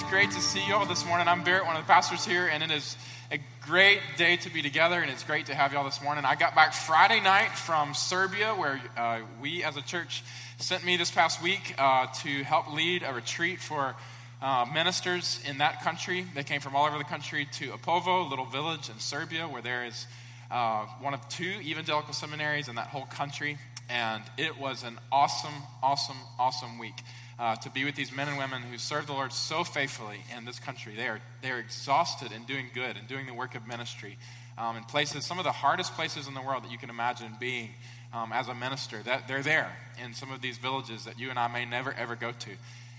It's great to see you all this morning. I'm Barrett, one of the pastors here, and it is a great day to be together, and it's great to have you all this morning. I got back Friday night from Serbia, where uh, we as a church sent me this past week uh, to help lead a retreat for uh, ministers in that country. They came from all over the country to Opovo, a little village in Serbia, where there is uh, one of two evangelical seminaries in that whole country. And it was an awesome, awesome, awesome week uh, to be with these men and women who serve the Lord so faithfully in this country. They are, they are exhausted in doing good and doing the work of ministry um, in places, some of the hardest places in the world that you can imagine being um, as a minister. That they're there in some of these villages that you and I may never ever go to.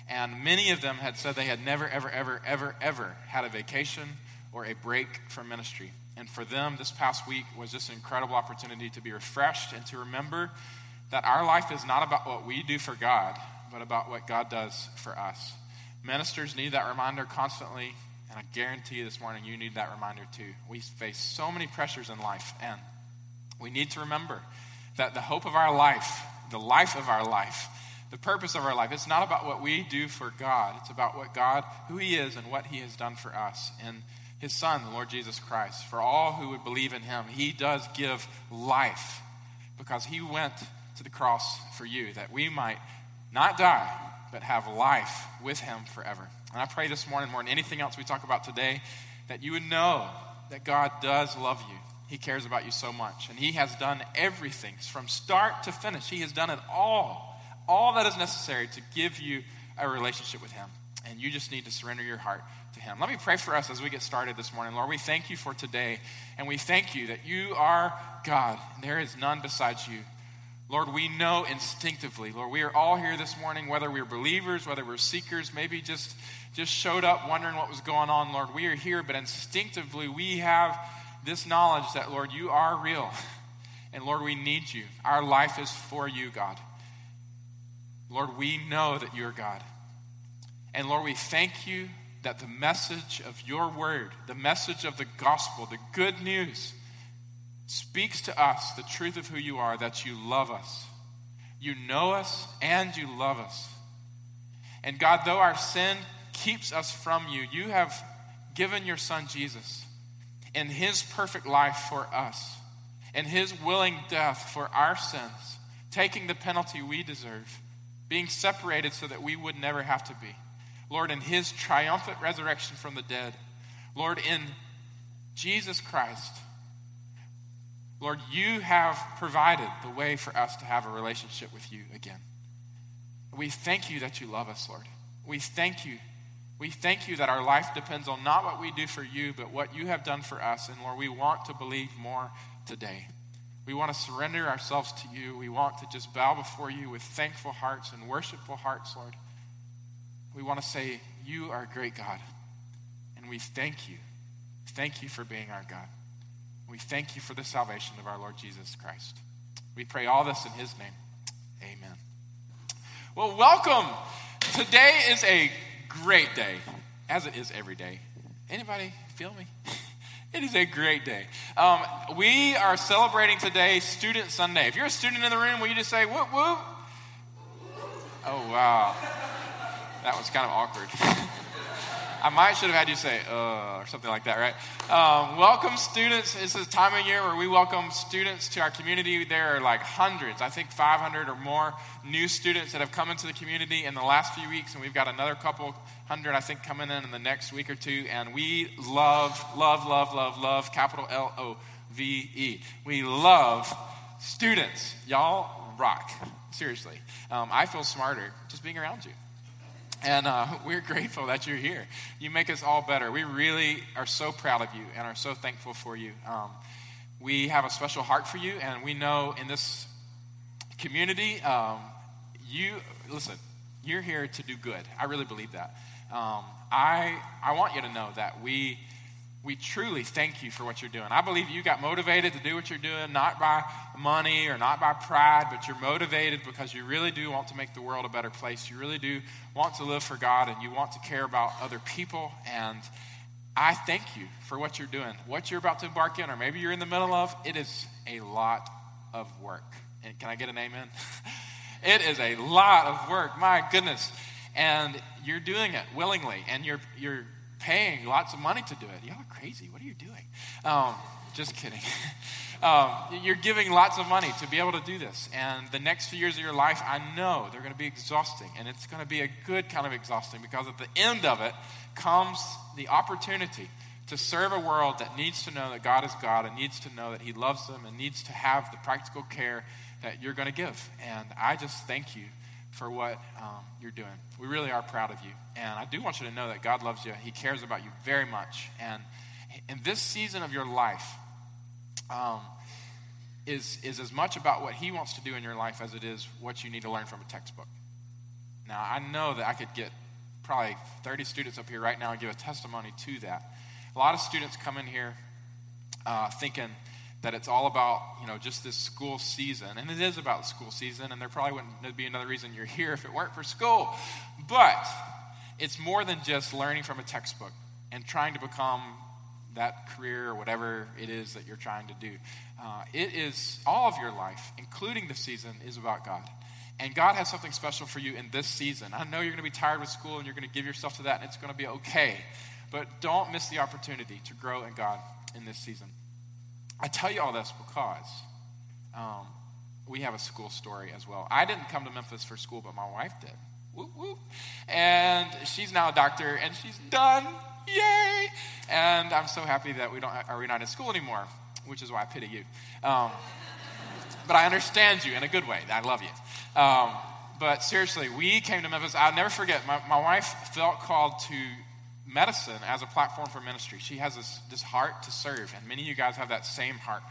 And many of them had said they had never, ever, ever, ever, ever had a vacation or a break from ministry. And for them, this past week was just an incredible opportunity to be refreshed and to remember that our life is not about what we do for God, but about what God does for us. Ministers need that reminder constantly, and I guarantee you this morning you need that reminder too. We face so many pressures in life, and we need to remember that the hope of our life, the life of our life, the purpose of our life, it's not about what we do for God. It's about what God, who He is, and what He has done for us. And His Son, the Lord Jesus Christ, for all who would believe in Him, He does give life because He went to the cross for you that we might not die, but have life with him forever. And I pray this morning, more than anything else we talk about today, that you would know that God does love you. He cares about you so much. And He has done everything from start to finish. He has done it all, all that is necessary to give you a relationship with Him. And you just need to surrender your heart to Him. Let me pray for us as we get started this morning. Lord, we thank you for today. And we thank you that you are God. And there is none besides you. Lord, we know instinctively, Lord, we are all here this morning, whether we're believers, whether we're seekers, maybe just, just showed up wondering what was going on, Lord. We are here, but instinctively we have this knowledge that, Lord, you are real. And Lord, we need you. Our life is for you, God. Lord, we know that you're God. And Lord, we thank you that the message of your word, the message of the gospel, the good news, speaks to us the truth of who you are that you love us. You know us and you love us. And God, though our sin keeps us from you, you have given your Son Jesus in his perfect life for us, in his willing death for our sins, taking the penalty we deserve, being separated so that we would never have to be. Lord, in his triumphant resurrection from the dead, Lord, in Jesus Christ Lord, you have provided the way for us to have a relationship with you again. We thank you that you love us, Lord. We thank you. We thank you that our life depends on not what we do for you, but what you have done for us. And Lord, we want to believe more today. We want to surrender ourselves to you. We want to just bow before you with thankful hearts and worshipful hearts, Lord. We want to say, You are a great God. And we thank you. Thank you for being our God. We thank you for the salvation of our Lord Jesus Christ. We pray all this in his name. Amen. Well, welcome. Today is a great day, as it is every day. Anybody feel me? It is a great day. Um, we are celebrating today Student Sunday. If you're a student in the room, will you just say whoop whoop? Oh wow, that was kind of awkward. I might should have had you say, uh, or something like that, right? Um, welcome students. This is a time of year where we welcome students to our community. There are like hundreds, I think 500 or more new students that have come into the community in the last few weeks, and we've got another couple hundred, I think, coming in in the next week or two. And we love, love, love, love, love, capital L O V E. We love students. Y'all rock. Seriously. Um, I feel smarter just being around you. And uh, we're grateful that you're here. You make us all better. We really are so proud of you and are so thankful for you. Um, we have a special heart for you, and we know in this community, um, you, listen, you're here to do good. I really believe that. Um, I, I want you to know that we we truly thank you for what you're doing. I believe you got motivated to do what you're doing, not by money or not by pride, but you're motivated because you really do want to make the world a better place. You really do want to live for God and you want to care about other people. And I thank you for what you're doing. What you're about to embark in, or maybe you're in the middle of, it is a lot of work. And can I get an amen? it is a lot of work. My goodness. And you're doing it willingly, and you're, you're paying lots of money to do it. Y'all are crazy. What are you doing? Um, just kidding. um, you're giving lots of money to be able to do this. And the next few years of your life, I know they're going to be exhausting. And it's going to be a good kind of exhausting because at the end of it comes the opportunity to serve a world that needs to know that God is God and needs to know that He loves them and needs to have the practical care that you're going to give. And I just thank you for what um, you're doing. We really are proud of you. And I do want you to know that God loves you. He cares about you very much. And in this season of your life, um, is, is as much about what He wants to do in your life as it is what you need to learn from a textbook. Now, I know that I could get probably 30 students up here right now and give a testimony to that. A lot of students come in here uh, thinking that it's all about, you know, just this school season. And it is about school season, and there probably wouldn't be another reason you're here if it weren't for school. But it's more than just learning from a textbook and trying to become that career or whatever it is that you're trying to do. Uh, it is all of your life, including the season, is about God. And God has something special for you in this season. I know you're going to be tired with school and you're going to give yourself to that, and it's going to be okay. But don't miss the opportunity to grow in God in this season. I tell you all this because um, we have a school story as well. I didn't come to Memphis for school, but my wife did. Whoop, whoop. And she's now a doctor, and she's done. Yay! And I'm so happy that we don't are we not in school anymore, which is why I pity you. Um, but I understand you in a good way. I love you. Um, but seriously, we came to Memphis. I'll never forget. My, my wife felt called to medicine as a platform for ministry. She has this, this heart to serve, and many of you guys have that same heart.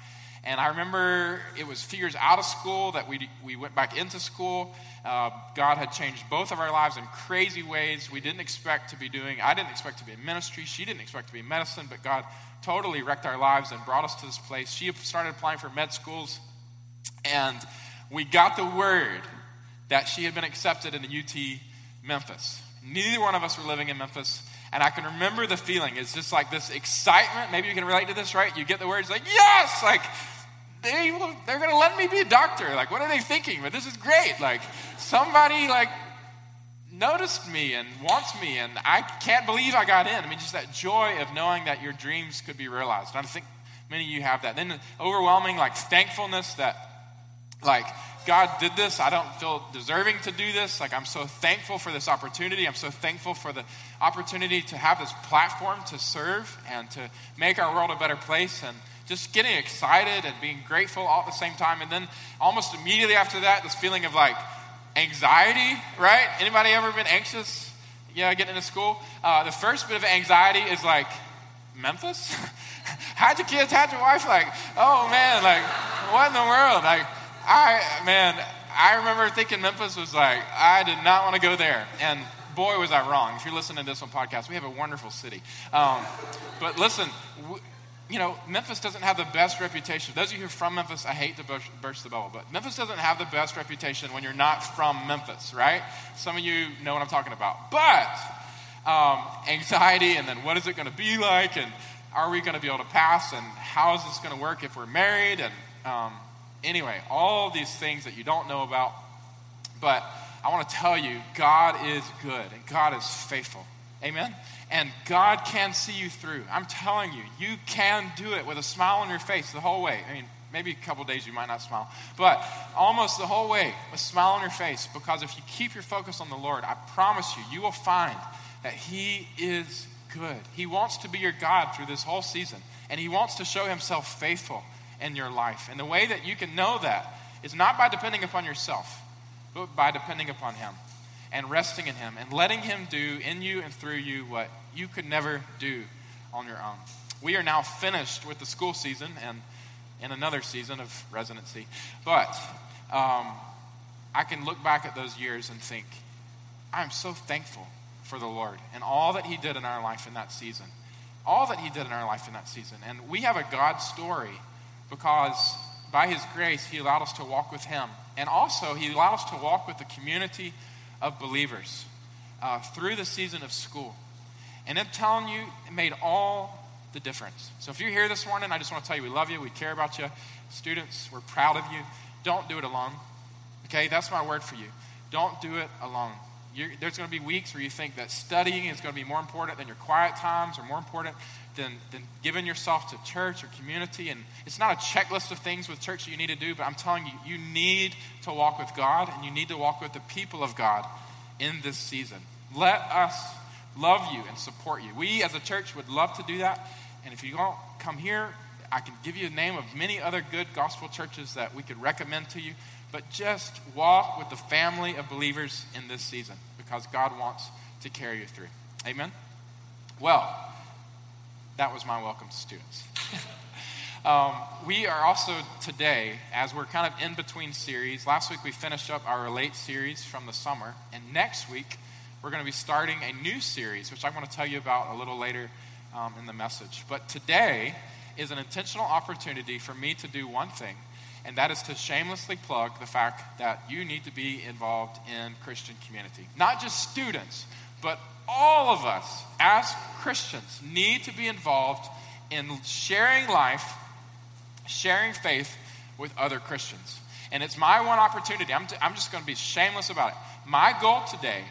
And I remember it was a few years out of school that we, we went back into school. Uh, God had changed both of our lives in crazy ways we didn't expect to be doing. I didn't expect to be in ministry. She didn't expect to be in medicine, but God totally wrecked our lives and brought us to this place. She started applying for med schools, and we got the word that she had been accepted in the UT Memphis. Neither one of us were living in Memphis. And I can remember the feeling. It's just like this excitement. Maybe you can relate to this, right? You get the words like, yes! Like, they, will, they're going to let me be a doctor. Like, what are they thinking? But this is great. Like, somebody, like, noticed me and wants me, and I can't believe I got in. I mean, just that joy of knowing that your dreams could be realized. And I think many of you have that. Then the overwhelming, like, thankfulness that, like, God did this. I don't feel deserving to do this. Like, I'm so thankful for this opportunity. I'm so thankful for the opportunity to have this platform to serve and to make our world a better place. And just getting excited and being grateful all at the same time. And then almost immediately after that, this feeling of like anxiety, right? Anybody ever been anxious? Yeah, getting into school? Uh, the first bit of anxiety is like, Memphis? how'd your kids, how'd your wife? Like, oh man, like, what in the world? Like, I, man, I remember thinking Memphis was like, I did not want to go there. And boy, was I wrong. If you're listening to this on podcast, we have a wonderful city. Um, but listen, you know, Memphis doesn't have the best reputation. Those of you who are from Memphis, I hate to burst, burst the bubble, but Memphis doesn't have the best reputation when you're not from Memphis, right? Some of you know what I'm talking about. But um, anxiety, and then what is it going to be like, and are we going to be able to pass, and how is this going to work if we're married, and um, Anyway, all these things that you don't know about, but I want to tell you God is good and God is faithful. Amen? And God can see you through. I'm telling you, you can do it with a smile on your face the whole way. I mean, maybe a couple days you might not smile, but almost the whole way, a smile on your face. Because if you keep your focus on the Lord, I promise you, you will find that He is good. He wants to be your God through this whole season, and He wants to show Himself faithful in your life. And the way that you can know that is not by depending upon yourself, but by depending upon Him and resting in Him and letting Him do in you and through you what you could never do on your own. We are now finished with the school season and in another season of residency. But um, I can look back at those years and think, I'm so thankful for the Lord and all that He did in our life in that season. All that He did in our life in that season. And we have a God story because by His grace, He allowed us to walk with Him. And also, He allowed us to walk with the community of believers uh, through the season of school. And I'm telling you, it made all the difference. So if you're here this morning, I just want to tell you we love you, we care about you. Students, we're proud of you. Don't do it alone. Okay, that's my word for you. Don't do it alone. You're, there's going to be weeks where you think that studying is going to be more important than your quiet times or more important than, than giving yourself to church or community. And it's not a checklist of things with church that you need to do, but I'm telling you, you need to walk with God and you need to walk with the people of God in this season. Let us love you and support you. We as a church would love to do that. And if you don't come here, I can give you the name of many other good gospel churches that we could recommend to you. But just walk with the family of believers in this season because God wants to carry you through. Amen? Well, that was my welcome to students. um, we are also today, as we're kind of in between series, last week we finished up our Relate series from the summer, and next week we're going to be starting a new series, which I want to tell you about a little later um, in the message. But today is an intentional opportunity for me to do one thing, and that is to shamelessly plug the fact that you need to be involved in Christian community. Not just students, but all of us as Christians need to be involved in sharing life, sharing faith with other Christians. And it's my one opportunity. I'm, t- I'm just going to be shameless about it. My goal today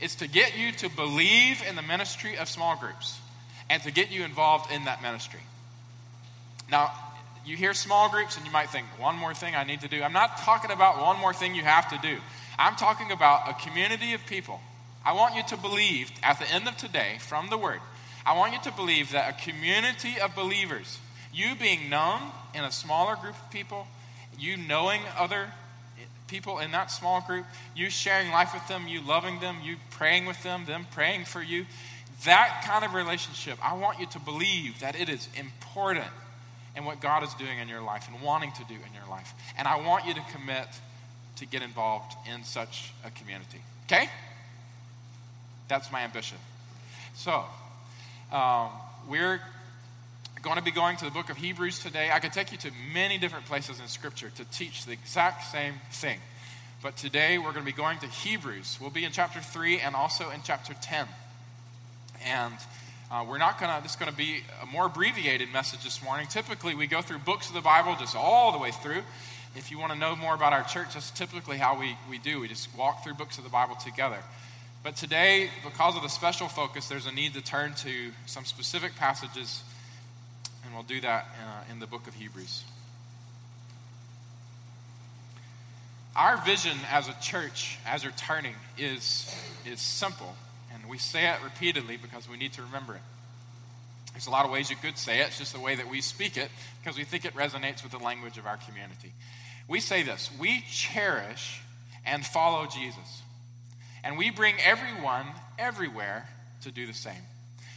is to get you to believe in the ministry of small groups and to get you involved in that ministry. Now, you hear small groups and you might think, one more thing I need to do. I'm not talking about one more thing you have to do. I'm talking about a community of people I want you to believe at the end of today from the Word, I want you to believe that a community of believers, you being known in a smaller group of people, you knowing other people in that small group, you sharing life with them, you loving them, you praying with them, them praying for you, that kind of relationship, I want you to believe that it is important in what God is doing in your life and wanting to do in your life. And I want you to commit to get involved in such a community. Okay? That's my ambition. So, um, we're going to be going to the book of Hebrews today. I could take you to many different places in Scripture to teach the exact same thing. But today we're going to be going to Hebrews. We'll be in chapter 3 and also in chapter 10. And uh, we're not going to, this is going to be a more abbreviated message this morning. Typically, we go through books of the Bible just all the way through. If you want to know more about our church, that's typically how we, we do. We just walk through books of the Bible together. But today, because of the special focus, there's a need to turn to some specific passages, and we'll do that uh, in the book of Hebrews. Our vision as a church, as we're turning, is, is simple, and we say it repeatedly because we need to remember it. There's a lot of ways you could say it, it's just the way that we speak it because we think it resonates with the language of our community. We say this we cherish and follow Jesus. And we bring everyone everywhere to do the same.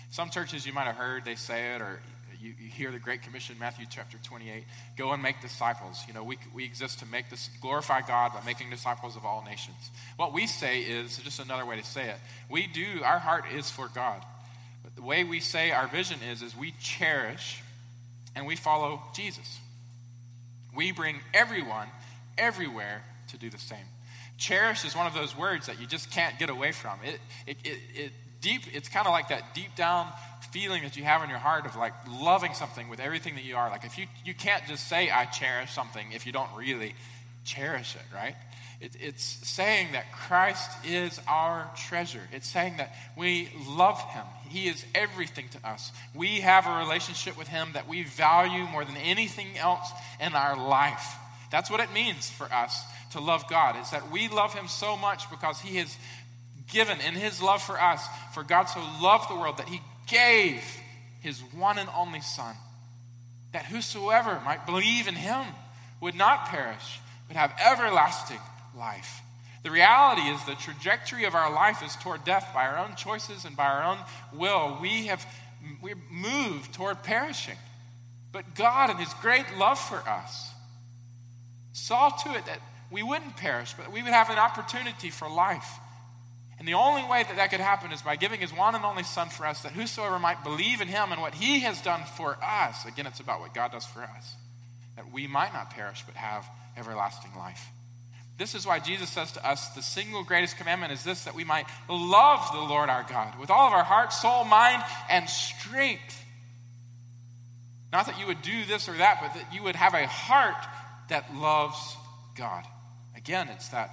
Some churches you might have heard, they say it, or you, you, hear the Great Commission, Matthew chapter 28 go and make disciples. You know, we, we exist to make this, glorify God by making disciples of all nations. What we say is just another way to say it. We do, our heart is for God. But the way we say our vision is, is we cherish and we follow Jesus. We bring everyone everywhere to do the same. Cherish is one of those words that you just can't get away from. It, it, it, it deep, it's kind of like that deep down feeling that you have in your heart of like loving something with everything that you are. Like if you, you can't just say, I cherish something if you don't really cherish it, right? It, it's saying that Christ is our treasure. It's saying that we love him. He is everything to us. We have a relationship with him that we value more than anything else in our life. That's what it means for us to love God. It's that we love Him so much because He has given in His love for us, for God so loved the world that He gave His one and only Son, that whosoever might believe in Him would not perish, but have everlasting life. The reality is the trajectory of our life is toward death by our own choices and by our own will. We have we moved toward perishing. But God, in His great love for us, saw to it that we wouldn't perish, but we would have an opportunity for life. And the only way that that could happen is by giving his one and only Son for us, that whosoever might believe in him and what he has done for us, again, it's about what God does for us, that we might not perish but have everlasting life. This is why Jesus says to us the single greatest commandment is this that we might love the Lord our God with all of our heart, soul, mind, and strength. Not that you would do this or that, but that you would have a heart that loves God. Again, it's that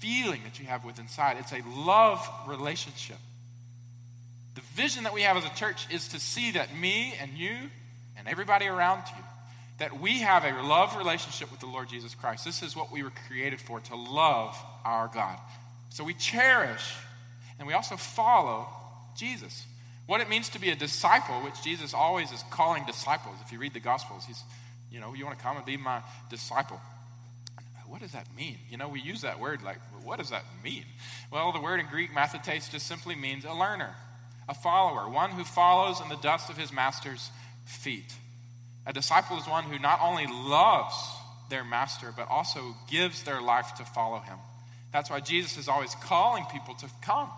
feeling that you have with inside. It's a love relationship. The vision that we have as a church is to see that me and you and everybody around you, that we have a love relationship with the Lord Jesus Christ. This is what we were created for, to love our God. So we cherish and we also follow Jesus. What it means to be a disciple, which Jesus always is calling disciples. If you read the Gospels, he's, you know, you want to come and be my disciple. What does that mean? You know, we use that word like, what does that mean? Well, the word in Greek, mathetes, just simply means a learner, a follower, one who follows in the dust of his master's feet. A disciple is one who not only loves their master, but also gives their life to follow him. That's why Jesus is always calling people to come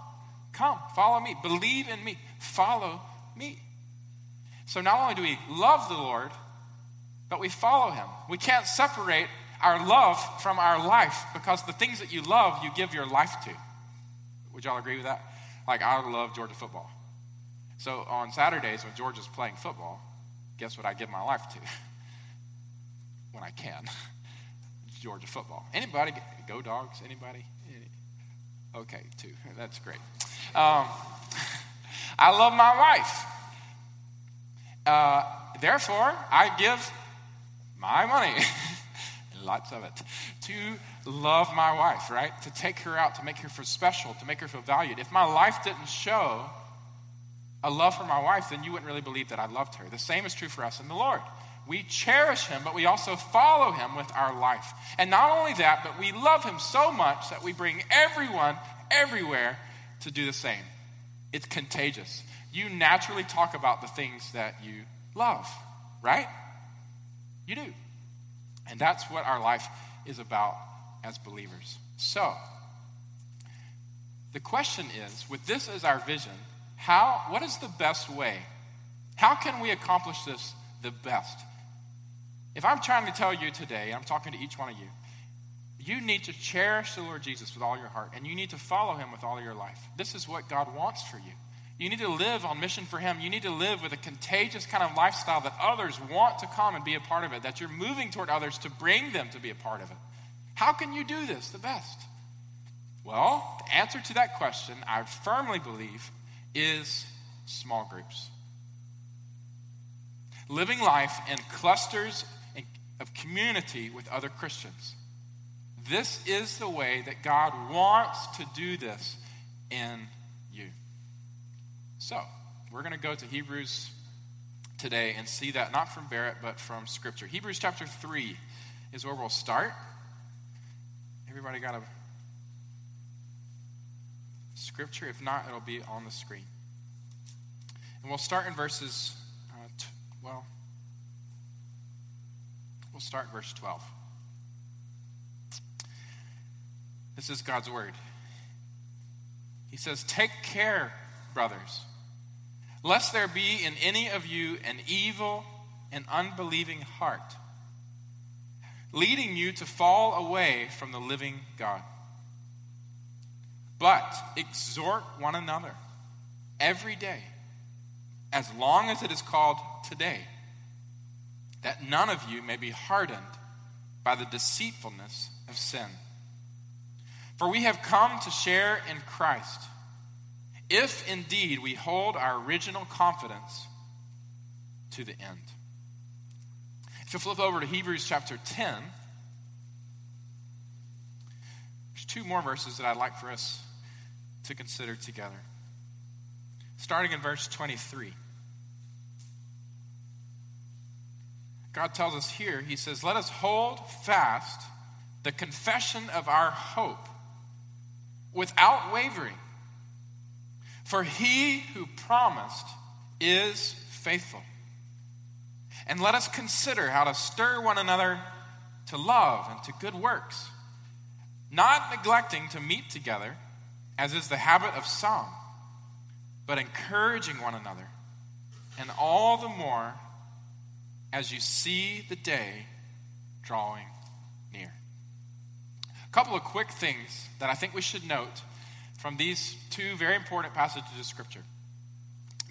Come, follow me. Believe in me. Follow me. So not only do we love the Lord, but we follow him. We can't separate our love from our life because the things that you love, you give your life to. Would y'all agree with that? Like, I love Georgia football. So on Saturdays when Georgia's playing football, guess what I give my life to? when I can. Georgia football. Anybody? Go dogs? Anybody? Okay, two. That's great. Um, I love my wife. Uh, therefore, I give my money, lots of it, to love my wife, right? To take her out, to make her feel special, to make her feel valued. If my life didn't show a love for my wife, then you wouldn't really believe that I loved her. The same is true for us in the Lord. We cherish him, but we also follow him with our life. And not only that, but we love him so much that we bring everyone, everywhere, to do the same. It's contagious. You naturally talk about the things that you love, right? You do. And that's what our life is about as believers. So, the question is with this as our vision, how, what is the best way? How can we accomplish this the best? If I'm trying to tell you today, I'm talking to each one of you, you need to cherish the Lord Jesus with all your heart, and you need to follow him with all your life. This is what God wants for you. You need to live on mission for him. You need to live with a contagious kind of lifestyle that others want to come and be a part of it, that you're moving toward others to bring them to be a part of it. How can you do this the best? Well, the answer to that question, I firmly believe, is small groups. Living life in clusters of community with other Christians. This is the way that God wants to do this in. So, we're going to go to Hebrews today and see that not from Barrett, but from Scripture. Hebrews chapter 3 is where we'll start. Everybody got a scripture? If not, it'll be on the screen. And we'll start in verses, uh, t- well, we'll start verse 12. This is God's word. He says, Take care, brothers, lest there be in any of you an evil and unbelieving heart, leading you to fall away from the living God. But exhort one another every day, as long as it is called today, that none of you may be hardened by the deceitfulness of sin. For we have come to share in Christ, if indeed we hold our original confidence to the end. If you flip over to Hebrews chapter 10, there's two more verses that I'd like for us to consider together. Starting in verse 23. God tells us here, He says, Let us hold fast the confession of our hope without wavering. For he who promised is faithful. And let us consider how to stir one another to love and to good works, not neglecting to meet together, as is the habit of some, but encouraging one another, and all the more as you see the day drawing near. A couple of quick things that I think we should note from these two very important passages of Scripture.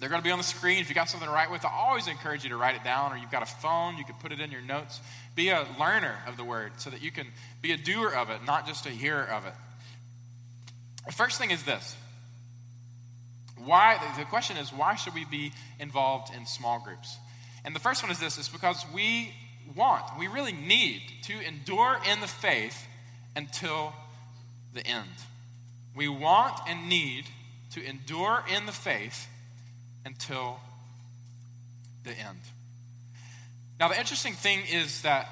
They're going to be on the screen. If you got something to write with, I always encourage you to write it down, or you've got a phone, you can put it in your notes. Be a learner of the word so that you can be a doer of it, not just a hearer of it. The first thing is this. Why, the question is, why should we be involved in small groups? And the first one is this, is because we want, we really need to endure in the faith until the end. We want and need to endure in the faith until the end. Now, the interesting thing is that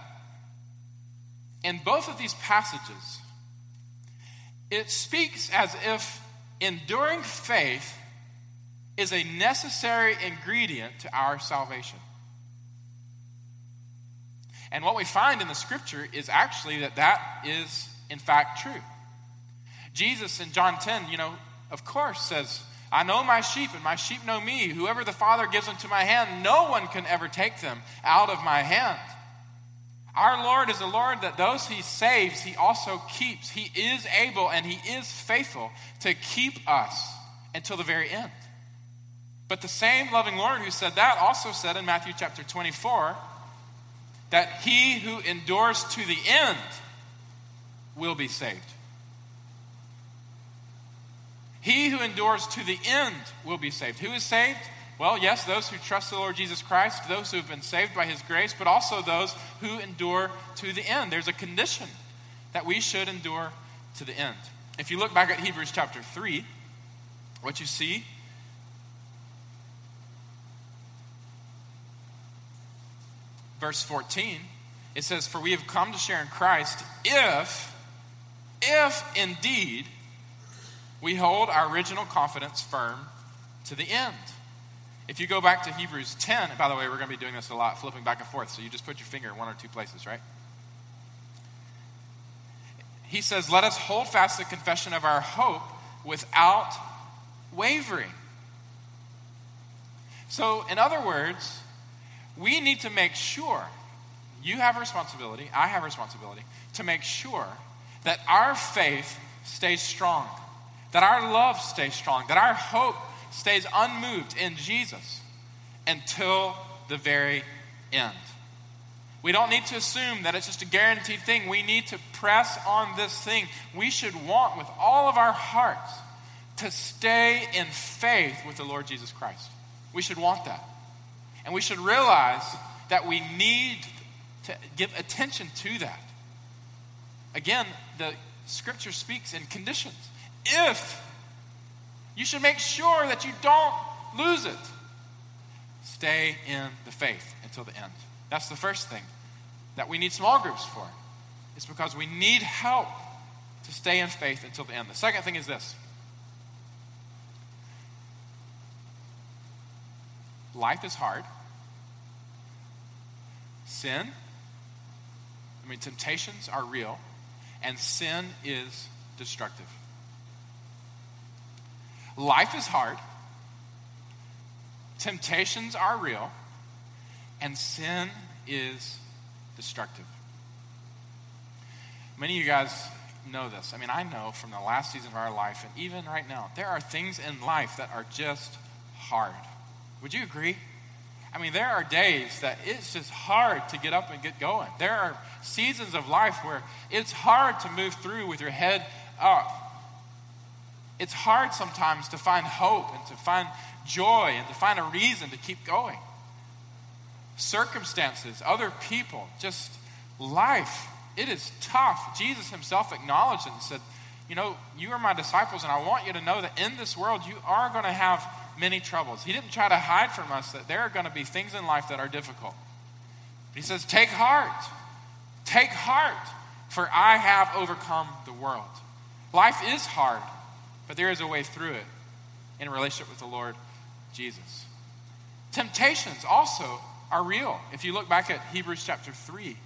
in both of these passages, it speaks as if enduring faith is a necessary ingredient to our salvation. And what we find in the scripture is actually that that is, in fact, true. Jesus in John 10, you know, of course says, I know my sheep, and my sheep know me. Whoever the Father gives into my hand, no one can ever take them out of my hand. Our Lord is a Lord that those he saves, he also keeps. He is able and he is faithful to keep us until the very end. But the same loving Lord who said that also said in Matthew chapter 24 that he who endures to the end will be saved. He who endures to the end will be saved. Who is saved? Well, yes, those who trust the Lord Jesus Christ, those who have been saved by his grace, but also those who endure to the end. There's a condition that we should endure to the end. If you look back at Hebrews chapter 3, what you see verse 14 it says for we have come to share in Christ if if indeed we hold our original confidence firm to the end. If you go back to Hebrews 10, by the way, we're going to be doing this a lot, flipping back and forth, so you just put your finger in one or two places, right? He says, Let us hold fast the confession of our hope without wavering. So, in other words, we need to make sure, you have responsibility, I have responsibility, to make sure that our faith stays strong that our love stays strong, that our hope stays unmoved in Jesus until the very end. We don't need to assume that it's just a guaranteed thing. We need to press on this thing. We should want with all of our hearts to stay in faith with the Lord Jesus Christ. We should want that. And we should realize that we need to give attention to that. Again, the scripture speaks in conditions if you should make sure that you don't lose it. Stay in the faith until the end. That's the first thing that we need small groups for. It's because we need help to stay in faith until the end. The second thing is this life is hard. Sin, I mean, temptations are real, and sin is destructive. Life is hard, temptations are real, and sin is destructive. Many of you guys know this. I mean, I know from the last season of our life, and even right now, there are things in life that are just hard. Would you agree? I mean, there are days that it's just hard to get up and get going. There are seasons of life where it's hard to move through with your head up it's hard sometimes to find hope and to find joy and to find a reason to keep going. Circumstances, other people, just life, it is tough. Jesus himself acknowledged it and said, You know, you are my disciples, and I want you to know that in this world you are going to have many troubles. He didn't try to hide from us that there are going to be things in life that are difficult. But he says, Take heart. Take heart, for I have overcome the world. Life is hard. But there is a way through it in relationship with the Lord Jesus. Temptations also are real. If you look back at Hebrews chapter 3,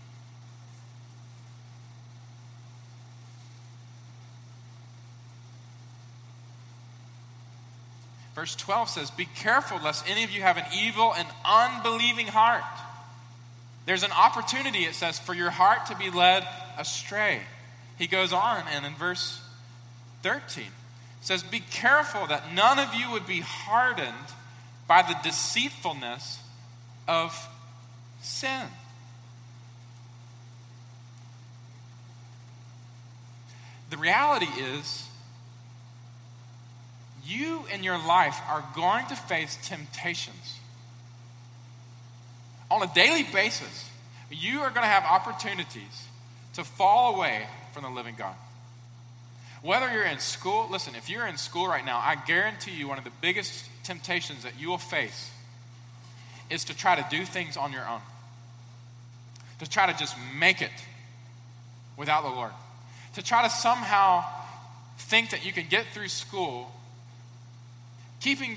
Verse 12 says, Be careful lest any of you have an evil and unbelieving heart. There's an opportunity, it says, for your heart to be led astray. He goes on, and in verse 13, says, Be careful that none of you would be hardened by the deceitfulness of sin. The reality is, you in your life are going to face temptations. On a daily basis, you are going to have opportunities to fall away from the living God. Whether you're in school, listen, if you're in school right now, I guarantee you one of the biggest temptations that you will face is to try to do things on your own, to try to just make it without the Lord, to try to somehow think that you can get through school keeping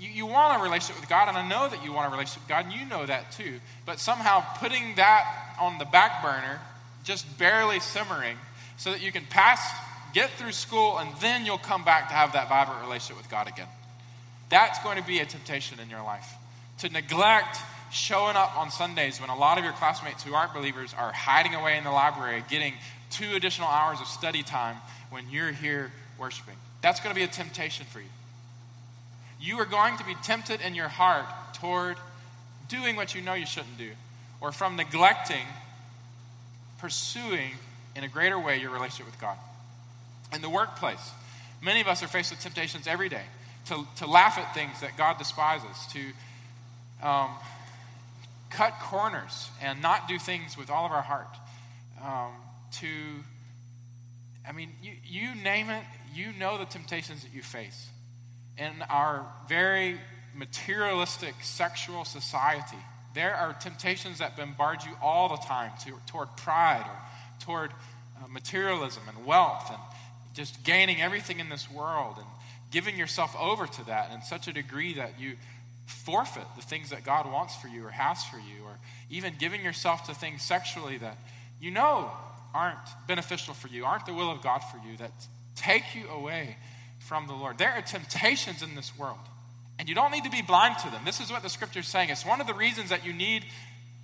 you, you, want a relationship with God, and I know that you want a relationship with God, and you know that too. But somehow putting that on the back burner, just barely simmering, so that you can pass, get through school, and then you'll come back to have that vibrant relationship with God again. That's going to be a temptation in your life. To neglect showing up on Sundays when a lot of your classmates who aren't believers are hiding away in the library, getting two additional hours of study time when you're here worshiping. That's going to be a temptation for you. You are going to be tempted in your heart toward doing what you know you shouldn't do, or from neglecting pursuing in a greater way your relationship with God. In the workplace, many of us are faced with temptations every day to, to laugh at things that God despises, to um, cut corners and not do things with all of our heart, um, to I mean, you, you name it, you know the temptations that you face. In our very materialistic sexual society, there are temptations that bombard you all the time to, toward pride or toward uh, materialism and wealth and just gaining everything in this world and giving yourself over to that in such a degree that you forfeit the things that God wants for you or has for you, or even giving yourself to things sexually that you know aren't beneficial for you, aren't the will of God for you, that take you away from the Lord. There are temptations in this world, and you don't need to be blind to them. This is what the scripture is saying. It's one of the reasons that you need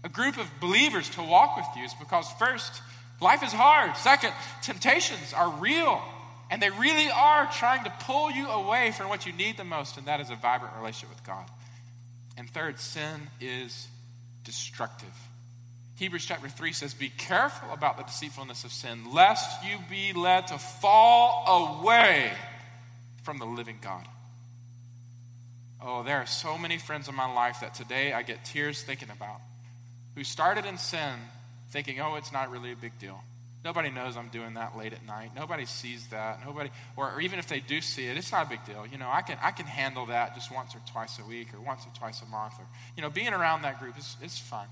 a group of believers to walk with you, is because first, life is hard. Second, temptations are real, and they really are trying to pull you away from what you need the most, and that is a vibrant relationship with God. And third, sin is destructive. Hebrews chapter 3 says, Be careful about the deceitfulness of sin, lest you be led to fall away from the living God. Oh, there are so many friends in my life that today I get tears thinking about who started in sin thinking, oh, it's not really a big deal. Nobody knows I'm doing that late at night. Nobody sees that. Nobody, or, or, even if they do see it, it's not a big deal. You know, I can, I can handle that just once or twice a week or once or twice a month. Or, you know, being around that group is, is fun.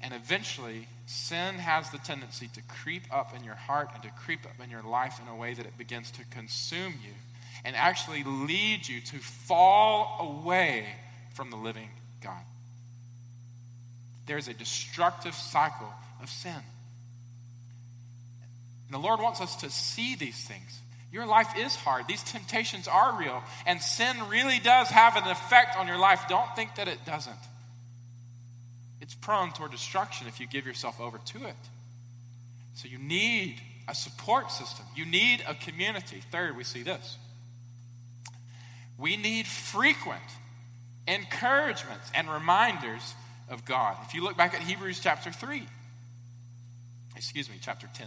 And eventually, sin has the tendency to creep up in your heart and to creep up in your life in a way that it begins to consume you and actually lead you to fall away from the living God. There's a destructive cycle of sin. And the Lord wants us to see these things. Your life is hard. These temptations are real. And sin really does have an effect on your life. Don't think that it doesn't it's prone toward destruction if you give yourself over to it. So you need a support system, you need a community. Third, we see this we need frequent encouragements and reminders of God. If you look back at Hebrews chapter 3, excuse me, chapter 10.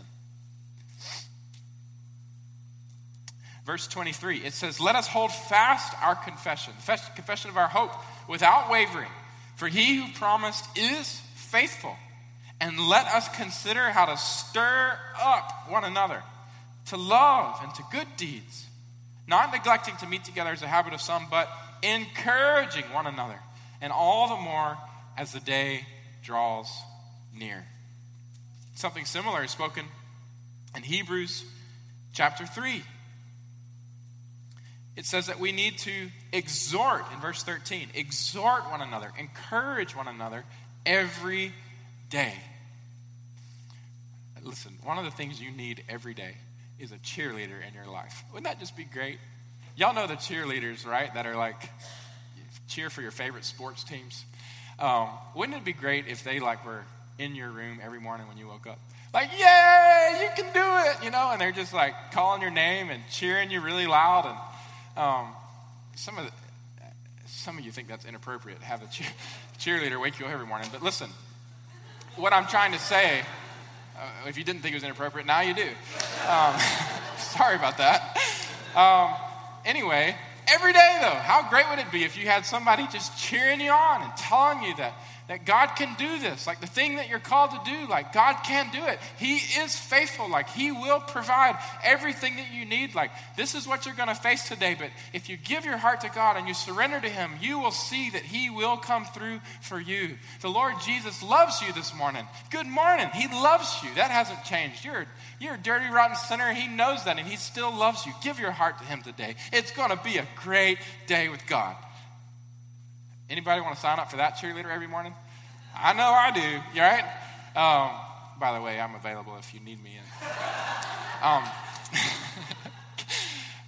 Verse 23, it says, Let us hold fast our confession, confession of our hope, without wavering. For he who promised is faithful. And let us consider how to stir up one another to love and to good deeds, not neglecting to meet together as a habit of some, but encouraging one another, and all the more as the day draws near. Something similar is spoken in Hebrews chapter 3 it says that we need to exhort, in verse 13, exhort one another, encourage one another every day. Listen, one of the things you need every day is a cheerleader in your life. Wouldn't that just be great? Y'all know the cheerleaders, right? That are like cheer for your favorite sports teams. Um, wouldn't it be great if they like were in your room every morning when you woke up? Like, yay, you can do it, you know, and they're just like calling your name and cheering you really loud and um, some of the, some of you think that's inappropriate have a cheer, cheerleader wake you up every morning, but listen, what I'm trying to say, uh, if you didn't think it was inappropriate, now you do. Um, sorry about that. Um, anyway, every day though, how great would it be if you had somebody just cheering you on and telling you that that God can do this. Like the thing that you're called to do, like God can do it. He is faithful. Like He will provide everything that you need. Like this is what you're going to face today. But if you give your heart to God and you surrender to Him, you will see that He will come through for you. The Lord Jesus loves you this morning. Good morning. He loves you. That hasn't changed. You're, you're a dirty, rotten sinner. He knows that and He still loves you. Give your heart to Him today. It's going to be a great day with God. Anybody want to sign up for that cheerleader every morning? I know I do. You right? Um, by the way, I'm available if you need me. Um,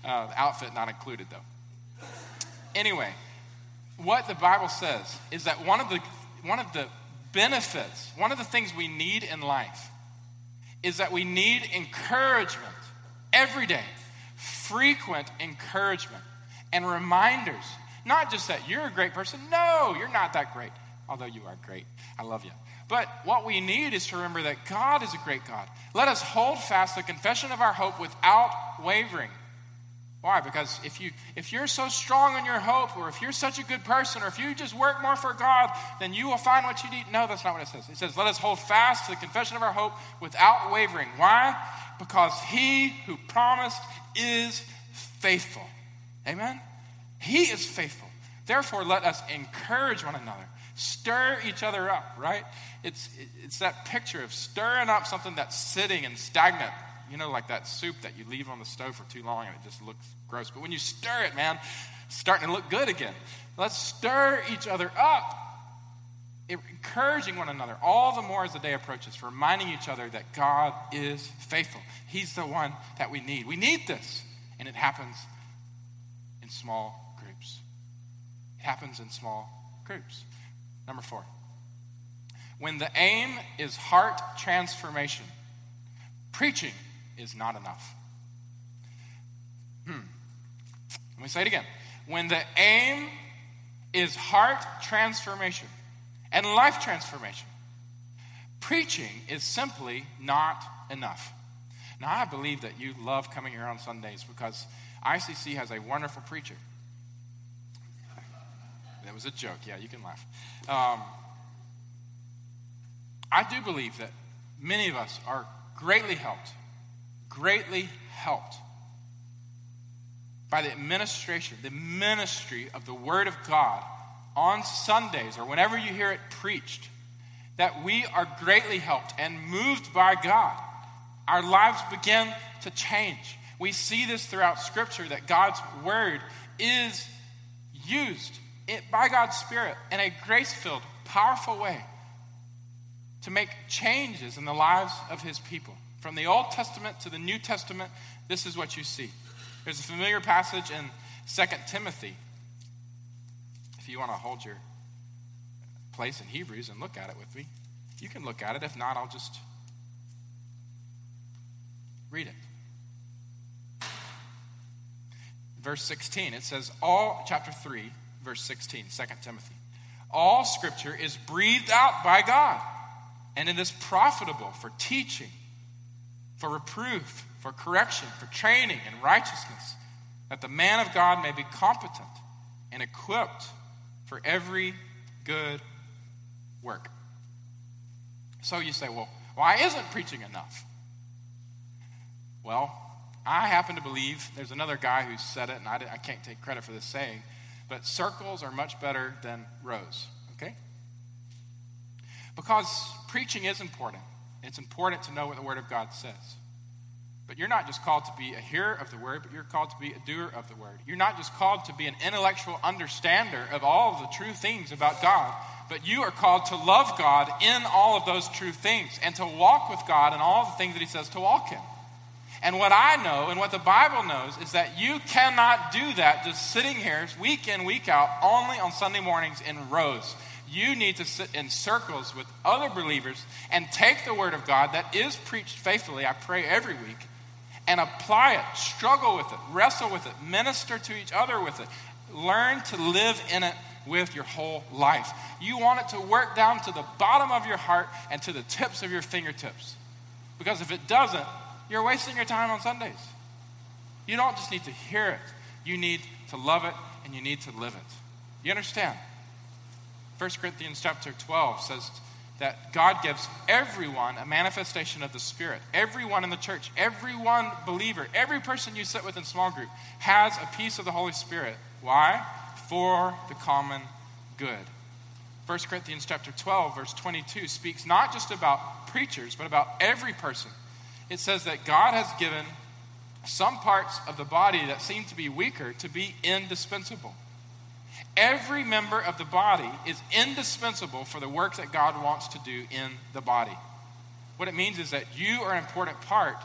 uh, outfit not included though. Anyway, what the Bible says is that one of the one of the benefits, one of the things we need in life, is that we need encouragement every day, frequent encouragement and reminders not just that you're a great person. No, you're not that great, although you are great. I love you. But what we need is to remember that God is a great God. Let us hold fast the confession of our hope without wavering. Why? Because if you if you're so strong in your hope, or if you're such a good person, or if you just work more for God, then you will find what you need. No, that's not what it says. It says, "Let us hold fast to the confession of our hope without wavering." Why? Because He who promised is faithful. Amen. He is faithful. Therefore, let us encourage one another, stir each other up, right? It's, it's that picture of stirring up something that's sitting and stagnant. You know, like that soup that you leave on the stove for too long and it just looks gross. But when you stir it, man, it's starting to look good again. Let's stir each other up, encouraging one another all the more as the day approaches, reminding each other that God is faithful. He's the one that we need. We need this, and it happens in small happens in small groups. Number four, when the aim is heart transformation, preaching is not enough. Hmm. Let me say it again. When the aim is heart transformation and life transformation, preaching is simply not enough. Now, I believe that you love coming here on Sundays because ICC has a wonderful preacher. Was a joke. Yeah, you can laugh. Um, I do believe that many of us are greatly helped, greatly helped by the administration, the ministry of the Word of God on Sundays or whenever you hear it preached, that we are greatly helped and moved by God. Our lives begin to change. We see this throughout Scripture that God's Word is used it, by God's Spirit in a grace filled, powerful way to make changes in the lives of his people. From the Old Testament to the New Testament, this is what you see. There's a familiar passage in 2 Timothy. If you want to hold your place in Hebrews and look at it with me, you can look at it. If not, I'll just read it. Verse 16, it says, All, chapter 3, verse 16, 2 Timothy. All scripture is breathed out by God, and it is profitable for teaching, for reproof, for correction, for training in righteousness, that the man of God may be competent and equipped for every good work. So you say, well, why isn't preaching enough? Well, I happen to believe there's another guy who said it, and I, I can't take credit for this saying, but circles are much better than rows, okay? Because preaching is important. It's important to know what the Word of God says. But you're not just called to be a hearer of the Word, but you're called to be a doer of the Word. You're not just called to be an intellectual understander of all of the true things about God, but you are called to love God in all of those true things and to walk with God in all the things that He says to walk in. And what I know and what the Bible knows is that you cannot do that just sitting here week in, week out, only on Sunday mornings in rows. You need to sit in circles with other believers and take the Word of God that is preached faithfully, I pray every week, and apply it, struggle with it, wrestle with it, minister to each other with it, learn to live in it with your whole life. You want it to work down to the bottom of your heart and to the tips of your fingertips. Because if it doesn't, you're wasting your time on Sundays. You don't just need to hear it, You need to love it and you need to live it. You understand? 1 Corinthians chapter 12 says that God gives everyone a manifestation of the Spirit. Everyone in the church, everyone believer, every person you sit with in small group has a piece of the Holy Spirit. Why? For the common good. 1 Corinthians chapter 12 verse 22 speaks not just about preachers but about every person. It says that God has given some parts of the body that seem to be weaker to be indispensable. Every member of the body is indispensable for the work that God wants to do in the body. What it means is that you are an important part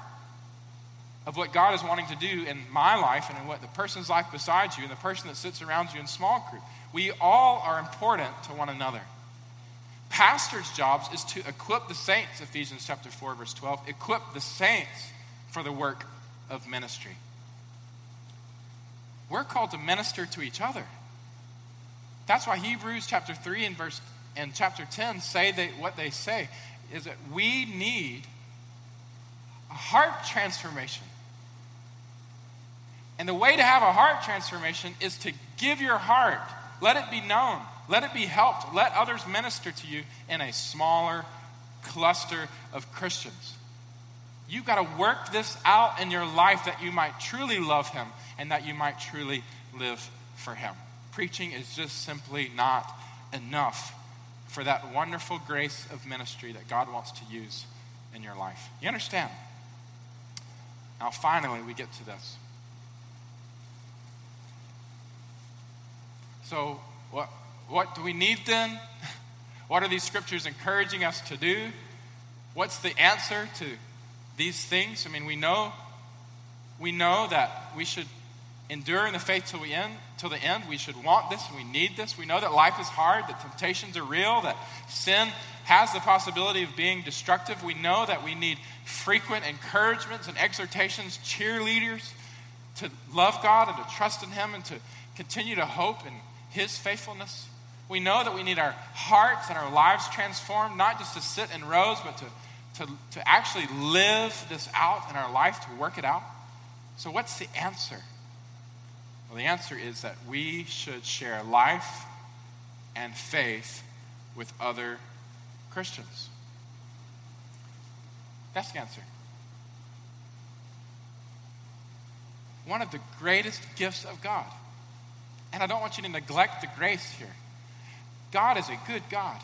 of what God is wanting to do in my life and in what the person's life beside you and the person that sits around you in small group. We all are important to one another. Pastors' jobs is to equip the saints, Ephesians chapter 4, verse 12, equip the saints for the work of ministry. We're called to minister to each other. That's why Hebrews chapter 3 and verse and chapter 10 say that what they say is that we need a heart transformation. And the way to have a heart transformation is to give your heart, let it be known, let it be helped, let others minister to you in a smaller cluster of Christians. You've got to work this out in your life that you might truly love Him and that you might truly live for Him preaching is just simply not enough for that wonderful grace of ministry that God wants to use in your life. You understand? Now, finally, we get to this. So, what, what do we need then? What are these scriptures encouraging us to do? What's the answer to these things? I mean, we know we know that we should endure in the faith till we end till the end we should want this we need this we know that life is hard that temptations are real that sin has the possibility of being destructive we know that we need frequent encouragements and exhortations cheerleaders to love god and to trust in him and to continue to hope in his faithfulness we know that we need our hearts and our lives transformed not just to sit in rows but to, to, to actually live this out in our life to work it out so what's the answer well, the answer is that we should share life and faith with other Christians. That's the answer. One of the greatest gifts of God. And I don't want you to neglect the grace here. God is a good God,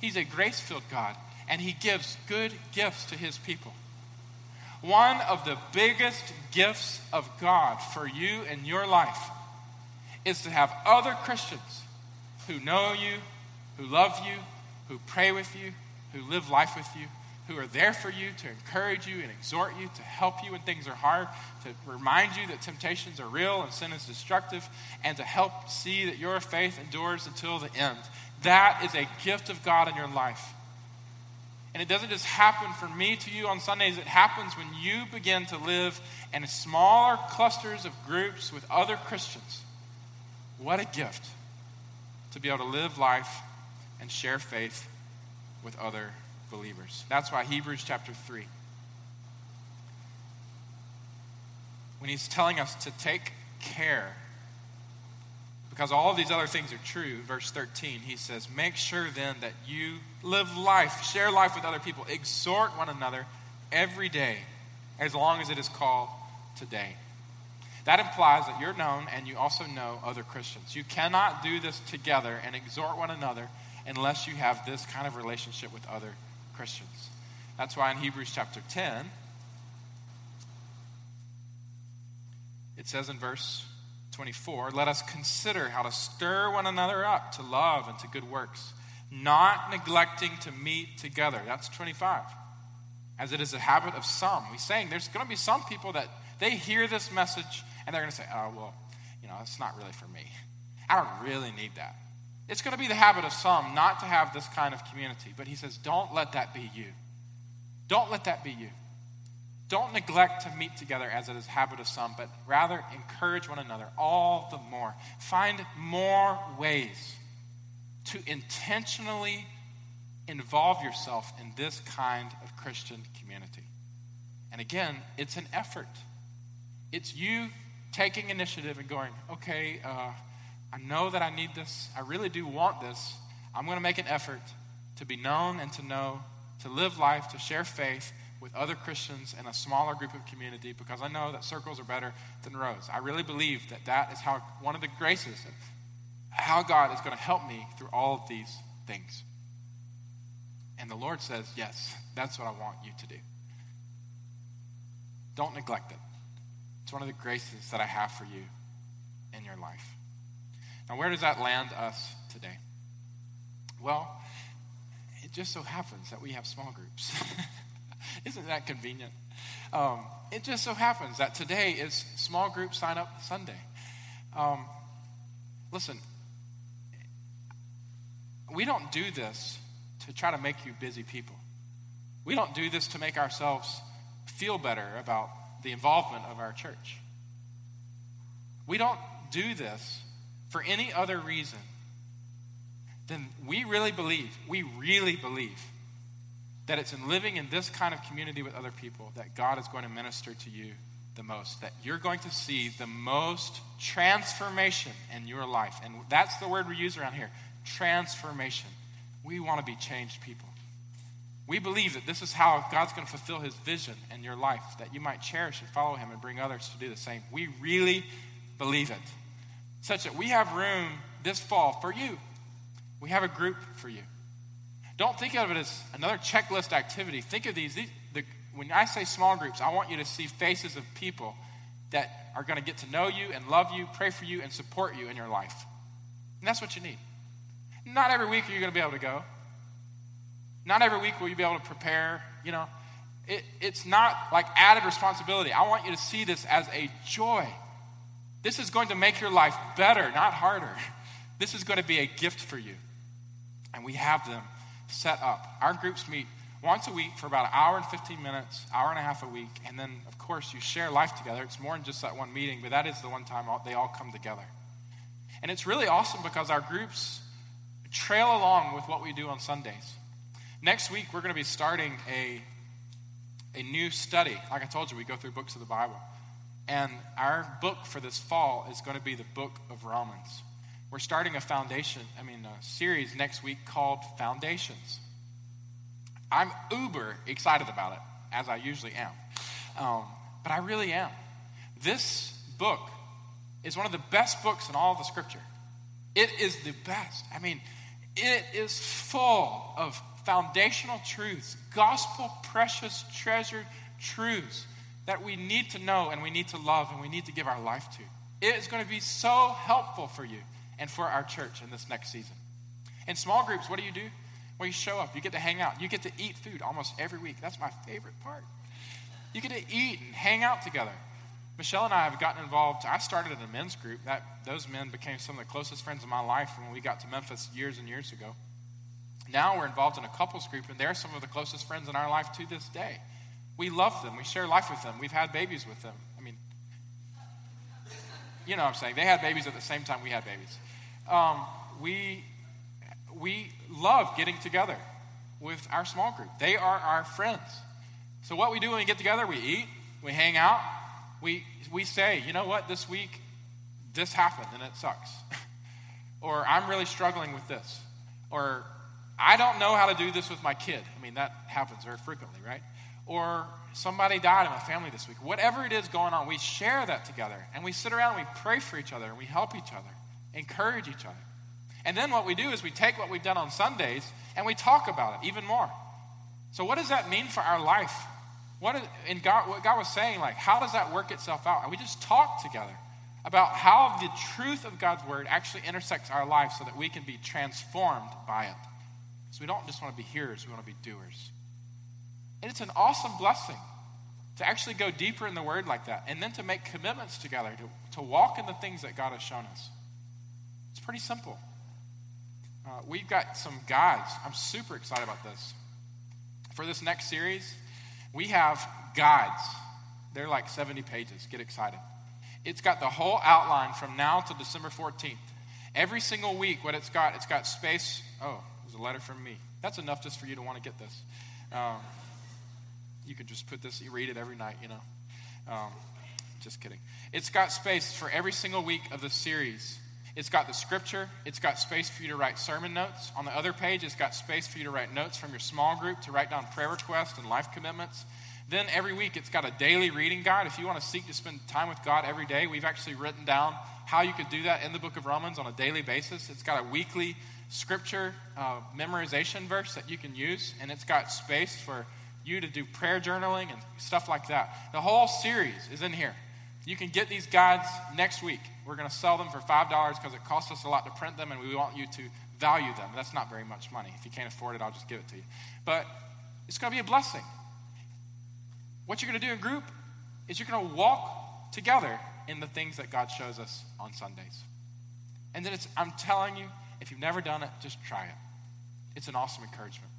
He's a grace filled God, and He gives good gifts to His people. One of the biggest gifts of God for you in your life is to have other Christians who know you, who love you, who pray with you, who live life with you, who are there for you to encourage you and exhort you, to help you when things are hard, to remind you that temptations are real and sin is destructive, and to help see that your faith endures until the end. That is a gift of God in your life. And it doesn't just happen for me to you on Sundays, it happens when you begin to live in smaller clusters of groups with other Christians. What a gift to be able to live life and share faith with other believers. That's why Hebrews chapter 3, when he's telling us to take care because all these other things are true, verse 13, he says, Make sure then that you live life, share life with other people, exhort one another every day, as long as it is called today. That implies that you're known and you also know other Christians. You cannot do this together and exhort one another unless you have this kind of relationship with other Christians. That's why in Hebrews chapter 10, it says in verse 24, let us consider how to stir one another up to love and to good works, not neglecting to meet together. That's 25. As it is a habit of some. He's saying there's going to be some people that they hear this message and they're going to say, oh, well, you know, it's not really for me. I don't really need that. It's going to be the habit of some not to have this kind of community. But he says, don't let that be you. Don't let that be you. Don't neglect to meet together as it is habit of some, but rather encourage one another all the more. Find more ways to intentionally involve yourself in this kind of Christian community. And again, it's an effort. It's you taking initiative and going, okay, uh, I know that I need this. I really do want this. I'm going to make an effort to be known and to know, to live life, to share faith with other Christians in a smaller group of community because I know that circles are better than rows. I really believe that that is how one of the graces of how God is going to help me through all of these things. And the Lord says, Yes, that's what I want you to do. Don't neglect it. It's one of the graces that I have for you in your life. Now, where does that land us today? Well, it just so happens that we have small groups. Isn't that convenient? Um, it just so happens that today is small group sign up Sunday. Um, listen, we don't do this to try to make you busy people. We don't do this to make ourselves feel better about the involvement of our church. We don't do this for any other reason than we really believe, we really believe that it's in living in this kind of community with other people that God is going to minister to you the most, that you're going to see the most transformation in your life. And that's the word we use around here transformation. We want to be changed people. We believe that this is how God's going to fulfill his vision in your life, that you might cherish and follow him and bring others to do the same. We really believe it. Such that we have room this fall for you. We have a group for you. Don't think of it as another checklist activity. Think of these, these the, when I say small groups, I want you to see faces of people that are going to get to know you and love you, pray for you, and support you in your life. And that's what you need. Not every week are you going to be able to go. Not every week will you be able to prepare. You know, it, it's not like added responsibility. I want you to see this as a joy. This is going to make your life better, not harder. This is going to be a gift for you. And we have them set up. Our groups meet once a week for about an hour and 15 minutes, hour and a half a week. And then, of course, you share life together. It's more than just that one meeting, but that is the one time they all come together. And it's really awesome because our groups trail along with what we do on Sundays. Next week, we're going to be starting a, a new study. Like I told you, we go through books of the Bible. And our book for this fall is going to be the book of Romans. We're starting a foundation, I mean, a series next week called Foundations. I'm uber excited about it, as I usually am. Um, but I really am. This book is one of the best books in all the scripture. It is the best. I mean, it is full of foundational truths, gospel precious, treasured truths that we need to know and we need to love and we need to give our life to. It is going to be so helpful for you and for our church in this next season. In small groups, what do you do? Well, you show up, you get to hang out, you get to eat food almost every week. That's my favorite part. You get to eat and hang out together. Michelle and I have gotten involved. I started in a men's group. That those men became some of the closest friends of my life when we got to Memphis years and years ago. Now we're involved in a couples group, and they're some of the closest friends in our life to this day. We love them. We share life with them. We've had babies with them. I mean, you know what I'm saying. They had babies at the same time we had babies. Um, we, we love getting together with our small group. They are our friends. So, what we do when we get together, we eat, we hang out, we, we say, you know what, this week, this happened and it sucks. or I'm really struggling with this. Or I don't know how to do this with my kid. I mean, that happens very frequently, right? Or somebody died in my family this week. Whatever it is going on, we share that together. And we sit around and we pray for each other and we help each other, encourage each other. And then what we do is we take what we've done on Sundays and we talk about it even more. So, what does that mean for our life? What is, and God, what God was saying, like, how does that work itself out? And we just talk together about how the truth of God's word actually intersects our life so that we can be transformed by it. So we don't just want to be hearers, we want to be doers. And it's an awesome blessing to actually go deeper in the word like that and then to make commitments together to, to walk in the things that God has shown us. It's pretty simple. Uh, we've got some guides. I'm super excited about this. For this next series, we have guides. They're like 70 pages. Get excited. It's got the whole outline from now to December 14th. Every single week, what it's got, it's got space. Oh, there's a letter from me. That's enough just for you to want to get this. Um, you could just put this, you read it every night, you know. Um, Just kidding. It's got space for every single week of the series. It's got the scripture. It's got space for you to write sermon notes. On the other page, it's got space for you to write notes from your small group, to write down prayer requests and life commitments. Then every week, it's got a daily reading guide. If you want to seek to spend time with God every day, we've actually written down how you could do that in the book of Romans on a daily basis. It's got a weekly scripture uh, memorization verse that you can use, and it's got space for you to do prayer journaling and stuff like that. The whole series is in here. You can get these guides next week. We're going to sell them for $5 because it costs us a lot to print them, and we want you to value them. That's not very much money. If you can't afford it, I'll just give it to you. But it's going to be a blessing. What you're going to do in group is you're going to walk together in the things that God shows us on Sundays. And then it's, I'm telling you, if you've never done it, just try it. It's an awesome encouragement.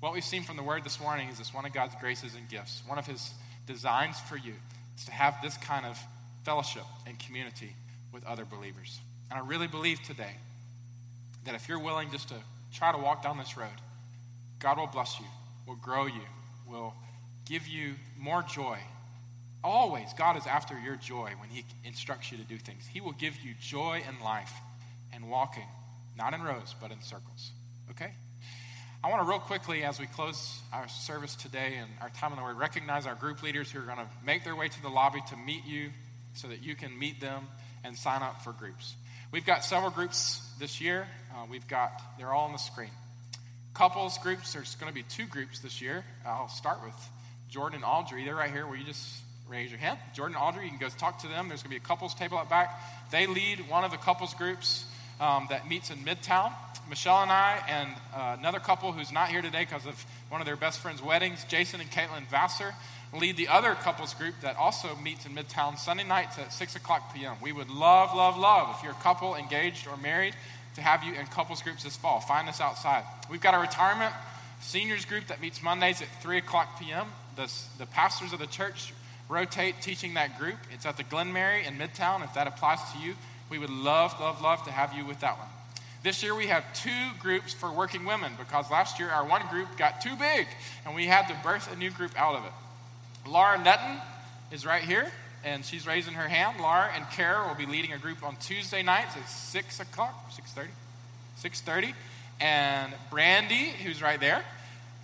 What we've seen from the Word this morning is this one of God's graces and gifts. One of His designs for you is to have this kind of fellowship and community with other believers. And I really believe today that if you're willing just to try to walk down this road, God will bless you, will grow you, will give you more joy. Always, God is after your joy when He instructs you to do things. He will give you joy in life and walking, not in rows, but in circles. Okay? I want to real quickly, as we close our service today and our time in the Word, recognize our group leaders who are going to make their way to the lobby to meet you so that you can meet them and sign up for groups. We've got several groups this year. Uh, we've got, they're all on the screen. Couples groups, there's going to be two groups this year. I'll start with Jordan and Audrey. They're right here where you just raise your hand. Jordan and Audrey, you can go talk to them. There's going to be a couples table at back. They lead one of the couples groups um, that meets in Midtown. Michelle and I, and uh, another couple who's not here today because of one of their best friends' weddings, Jason and Caitlin Vassar, lead the other couples group that also meets in Midtown Sunday nights at 6 o'clock p.m. We would love, love, love if you're a couple, engaged, or married to have you in couples groups this fall. Find us outside. We've got a retirement seniors group that meets Mondays at 3 o'clock p.m. The, the pastors of the church rotate teaching that group. It's at the Glenmary in Midtown. If that applies to you, we would love, love, love to have you with that one. This year we have two groups for working women because last year our one group got too big and we had to birth a new group out of it. Laura Netton is right here, and she's raising her hand. Laura and Kara will be leading a group on Tuesday nights at 6 o'clock, 6.30? 6.30. And Brandy, who's right there,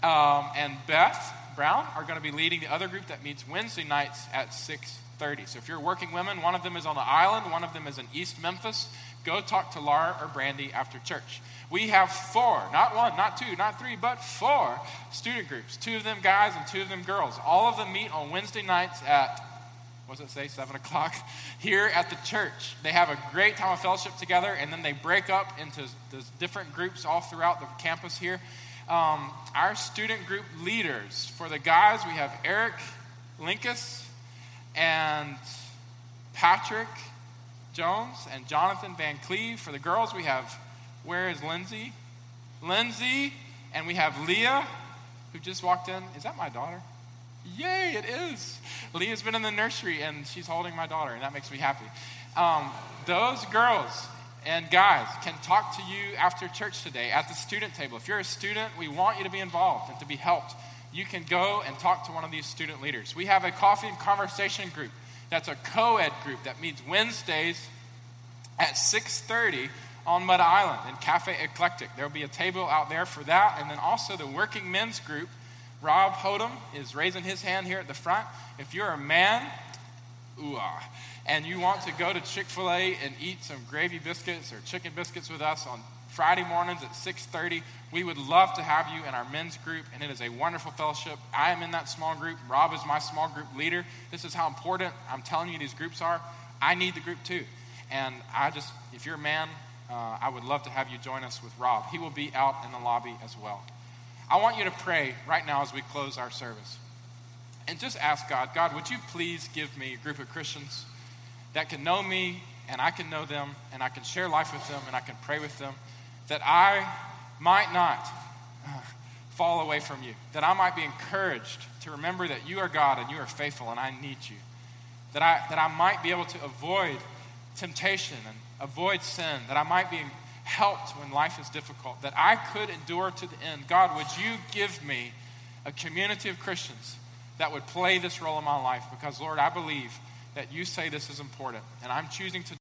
um, and Beth Brown are going to be leading the other group that meets Wednesday nights at 6.30. So if you're working women, one of them is on the island, one of them is in East Memphis. Go talk to Laura or Brandy after church. We have four, not one, not two, not three, but four student groups. Two of them guys and two of them girls. All of them meet on Wednesday nights at, what does it say, 7 o'clock, here at the church. They have a great time of fellowship together, and then they break up into the different groups all throughout the campus here. Um, our student group leaders, for the guys, we have Eric Linkus and Patrick Jones and Jonathan Van Cleve. For the girls, we have where is Lindsay? Lindsay, and we have Leah, who just walked in. Is that my daughter? Yay, it is. Leah's been in the nursery and she's holding my daughter, and that makes me happy. Um, those girls and guys can talk to you after church today at the student table. If you're a student, we want you to be involved and to be helped. You can go and talk to one of these student leaders. We have a coffee and conversation group that's a co-ed group that meets Wednesdays at 6:30 on Mud Island in Cafe Eclectic. There'll be a table out there for that. And then also the working men's group. Rob Hodum is raising his hand here at the front. If you're a man, ooh and you want to go to Chick fil A and eat some gravy biscuits or chicken biscuits with us on Friday mornings at 6:30. We would love to have you in our men's group, and it is a wonderful fellowship. I am in that small group. Rob is my small group leader. This is how important I'm telling you these groups are. I need the group too, and I just, if you're a man, uh, I would love to have you join us with Rob. He will be out in the lobby as well. I want you to pray right now as we close our service. And just ask God, God, would you please give me a group of Christians that can know me and I can know them and I can share life with them and I can pray with them, that I might not uh, fall away from you, that I might be encouraged to remember that you are God and you are faithful and I need you, that I, that I might be able to avoid temptation and avoid sin, that I might be helped when life is difficult, that I could endure to the end. God, would you give me a community of Christians that would play this role in my life? Because, Lord, I believe that you say this is important. And I'm choosing to